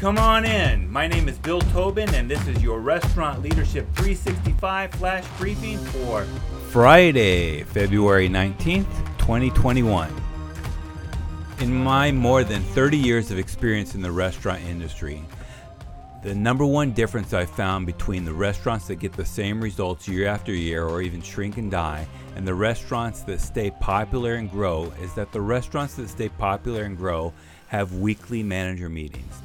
Come on in. My name is Bill Tobin, and this is your Restaurant Leadership 365 flash briefing for Friday, February 19th, 2021. In my more than 30 years of experience in the restaurant industry, the number one difference I found between the restaurants that get the same results year after year or even shrink and die and the restaurants that stay popular and grow is that the restaurants that stay popular and grow have weekly manager meetings.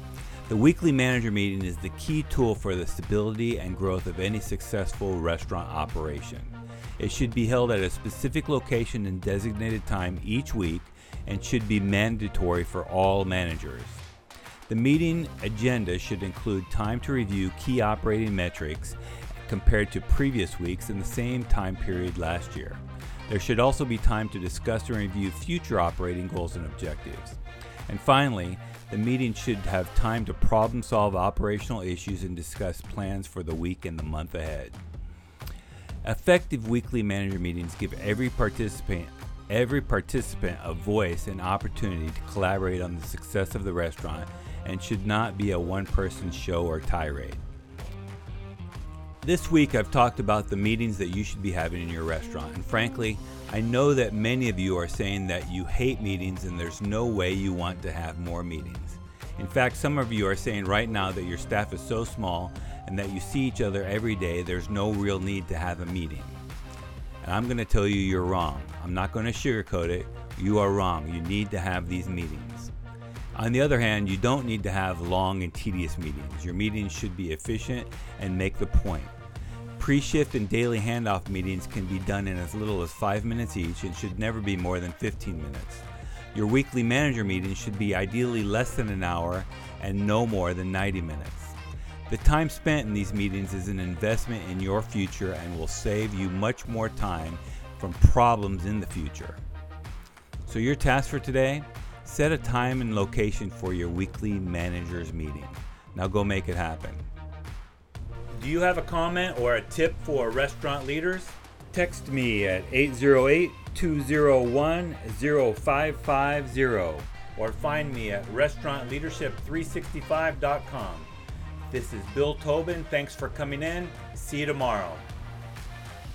The weekly manager meeting is the key tool for the stability and growth of any successful restaurant operation. It should be held at a specific location and designated time each week and should be mandatory for all managers. The meeting agenda should include time to review key operating metrics compared to previous weeks in the same time period last year. There should also be time to discuss and review future operating goals and objectives. And finally, the meeting should have time to problem solve operational issues and discuss plans for the week and the month ahead. Effective weekly manager meetings give every participant every participant a voice and opportunity to collaborate on the success of the restaurant and should not be a one-person show or tirade. This week I've talked about the meetings that you should be having in your restaurant and frankly, I know that many of you are saying that you hate meetings and there's no way you want to have more meetings. In fact, some of you are saying right now that your staff is so small and that you see each other every day, there's no real need to have a meeting. And I'm going to tell you you're wrong. I'm not going to sugarcoat it. You are wrong. You need to have these meetings. On the other hand, you don't need to have long and tedious meetings. Your meetings should be efficient and make the point. Pre shift and daily handoff meetings can be done in as little as 5 minutes each and should never be more than 15 minutes. Your weekly manager meetings should be ideally less than an hour and no more than 90 minutes. The time spent in these meetings is an investment in your future and will save you much more time from problems in the future. So, your task for today set a time and location for your weekly managers meeting. Now, go make it happen. Do you have a comment or a tip for restaurant leaders? Text me at 808 201 0550 or find me at restaurantleadership365.com. This is Bill Tobin. Thanks for coming in. See you tomorrow.